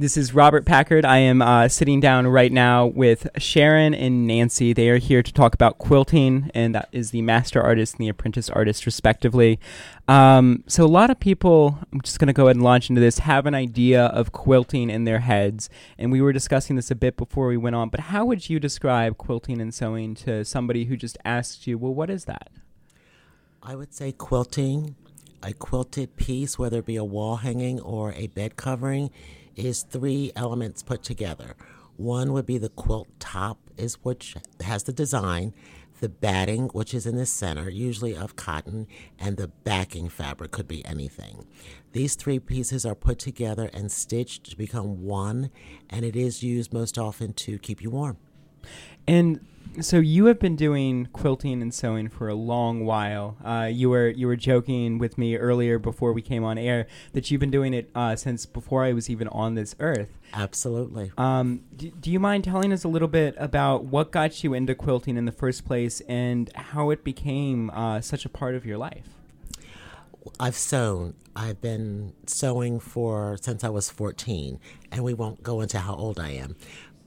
This is Robert Packard. I am uh, sitting down right now with Sharon and Nancy. They are here to talk about quilting, and that is the master artist and the apprentice artist, respectively. Um, so, a lot of people, I'm just going to go ahead and launch into this, have an idea of quilting in their heads. And we were discussing this a bit before we went on, but how would you describe quilting and sewing to somebody who just asked you, well, what is that? I would say quilting a quilted piece, whether it be a wall hanging or a bed covering, is three elements put together. One would be the quilt top, is which has the design, the batting, which is in the center, usually of cotton, and the backing fabric could be anything. These three pieces are put together and stitched to become one, and it is used most often to keep you warm. And so you have been doing quilting and sewing for a long while. Uh, you were you were joking with me earlier before we came on air that you've been doing it uh, since before I was even on this earth. Absolutely. Um, do, do you mind telling us a little bit about what got you into quilting in the first place and how it became uh, such a part of your life? I've sewn. I've been sewing for since I was 14, and we won't go into how old I am.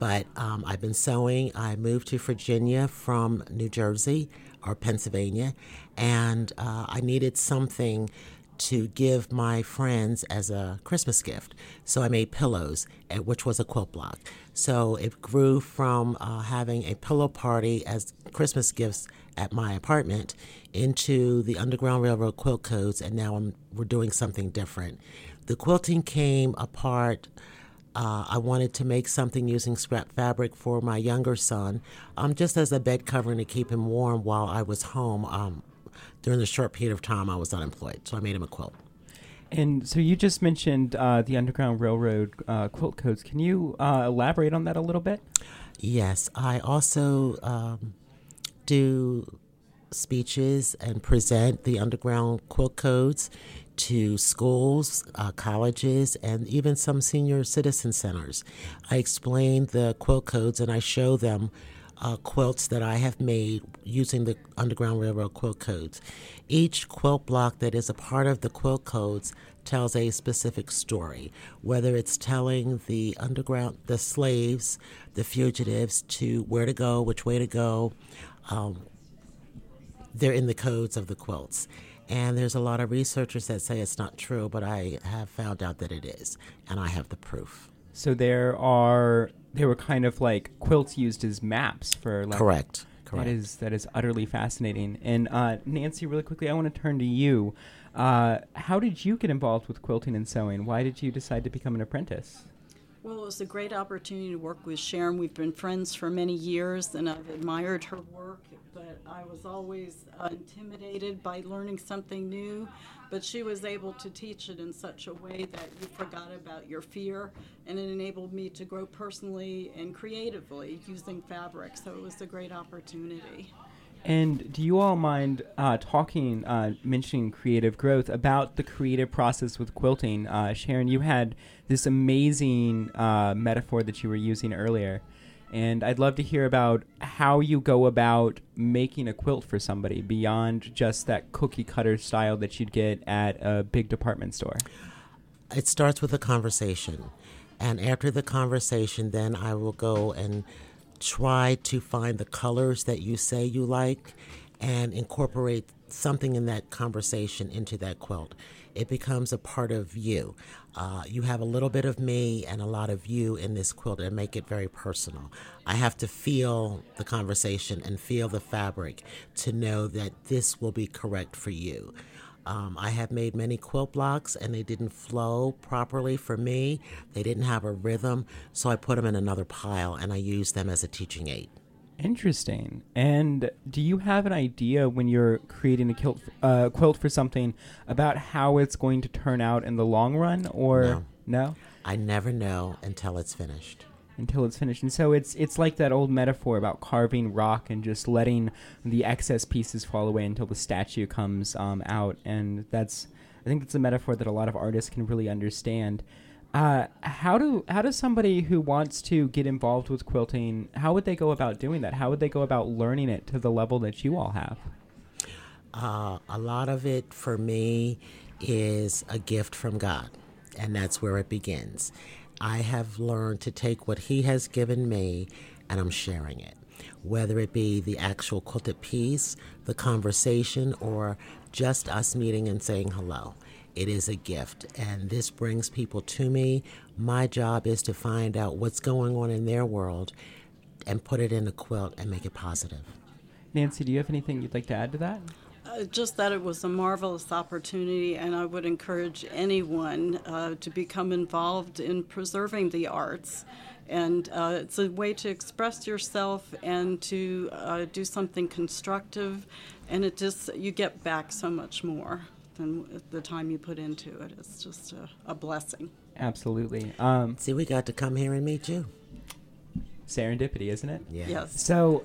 But um, I've been sewing. I moved to Virginia from New Jersey or Pennsylvania, and uh, I needed something to give my friends as a Christmas gift. So I made pillows, eh, which was a quilt block. So it grew from uh, having a pillow party as Christmas gifts at my apartment into the Underground Railroad quilt codes, and now I'm, we're doing something different. The quilting came apart uh, I wanted to make something using scrap fabric for my younger son, um, just as a bed covering to keep him warm while I was home um, during the short period of time I was unemployed. So I made him a quilt. And so you just mentioned uh, the Underground Railroad uh, quilt codes. Can you uh, elaborate on that a little bit? Yes, I also um, do speeches and present the Underground quilt codes to schools, uh, colleges, and even some senior citizen centers. I explain the quilt codes and I show them uh, quilts that I have made using the Underground Railroad quilt codes. Each quilt block that is a part of the quilt codes tells a specific story, whether it's telling the underground, the slaves, the fugitives to where to go, which way to go. Um, they're in the codes of the quilts. And there's a lot of researchers that say it's not true, but I have found out that it is, and I have the proof. So there are they were kind of like quilts used as maps for like correct. Correct. That is that is utterly fascinating. And uh, Nancy, really quickly, I want to turn to you. Uh, how did you get involved with quilting and sewing? Why did you decide to become an apprentice? Well, it was a great opportunity to work with Sharon. We've been friends for many years, and I've admired her work but I was always uh, intimidated by learning something new. But she was able to teach it in such a way that you forgot about your fear, and it enabled me to grow personally and creatively using fabric. So it was a great opportunity. And do you all mind uh, talking, uh, mentioning creative growth about the creative process with quilting? Uh, Sharon, you had this amazing uh, metaphor that you were using earlier and I'd love to hear about how you go about making a quilt for somebody beyond just that cookie cutter style that you'd get at a big department store. It starts with a conversation. And after the conversation, then I will go and try to find the colors that you say you like and incorporate something in that conversation into that quilt. It becomes a part of you. Uh, you have a little bit of me and a lot of you in this quilt and make it very personal. I have to feel the conversation and feel the fabric to know that this will be correct for you. Um, I have made many quilt blocks and they didn't flow properly for me. They didn't have a rhythm, so I put them in another pile and I use them as a teaching aid. Interesting. And do you have an idea when you're creating a quilt, uh, quilt for something about how it's going to turn out in the long run, or no? no? I never know until it's finished. Until it's finished, and so it's it's like that old metaphor about carving rock and just letting the excess pieces fall away until the statue comes um, out, and that's I think that's a metaphor that a lot of artists can really understand. Uh, how do how does somebody who wants to get involved with quilting how would they go about doing that how would they go about learning it to the level that you all have uh, a lot of it for me is a gift from god and that's where it begins I have learned to take what he has given me and I'm sharing it. Whether it be the actual quilted piece, the conversation, or just us meeting and saying hello. It is a gift, and this brings people to me. My job is to find out what's going on in their world and put it in a quilt and make it positive. Nancy, do you have anything you'd like to add to that? Uh, just that it was a marvelous opportunity, and I would encourage anyone uh, to become involved in preserving the arts. And uh, it's a way to express yourself and to uh, do something constructive, and it just you get back so much more than the time you put into it. It's just a, a blessing. Absolutely. Um, See, we got to come here and meet you. serendipity, isn't it? Yeah. Yes. So,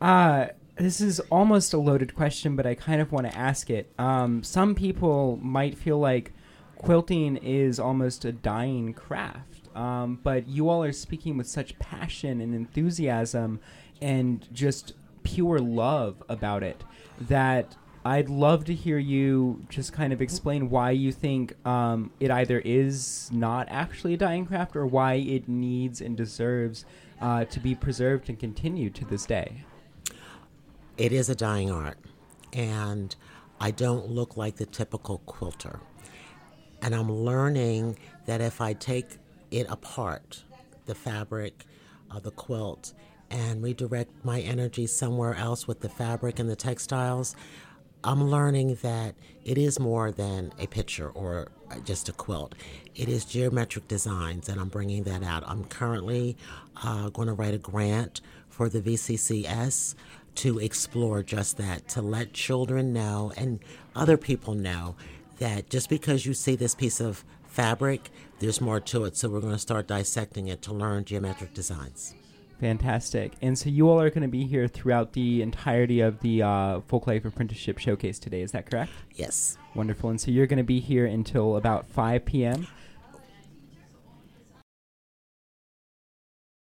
uh, this is almost a loaded question, but I kind of want to ask it. Um, some people might feel like quilting is almost a dying craft, um, but you all are speaking with such passion and enthusiasm and just pure love about it that I'd love to hear you just kind of explain why you think um, it either is not actually a dying craft or why it needs and deserves uh, to be preserved and continued to this day. It is a dying art, and I don't look like the typical quilter. And I'm learning that if I take it apart, the fabric of the quilt, and redirect my energy somewhere else with the fabric and the textiles, I'm learning that it is more than a picture or just a quilt. It is geometric designs, and I'm bringing that out. I'm currently uh, going to write a grant for the VCCS to explore just that, to let children know and other people know that just because you see this piece of fabric, there's more to it. So we're going to start dissecting it to learn geometric designs. Fantastic. And so you all are going to be here throughout the entirety of the uh, Folk Life Apprenticeship Showcase today. Is that correct? Yes. Wonderful. And so you're going to be here until about 5 p.m.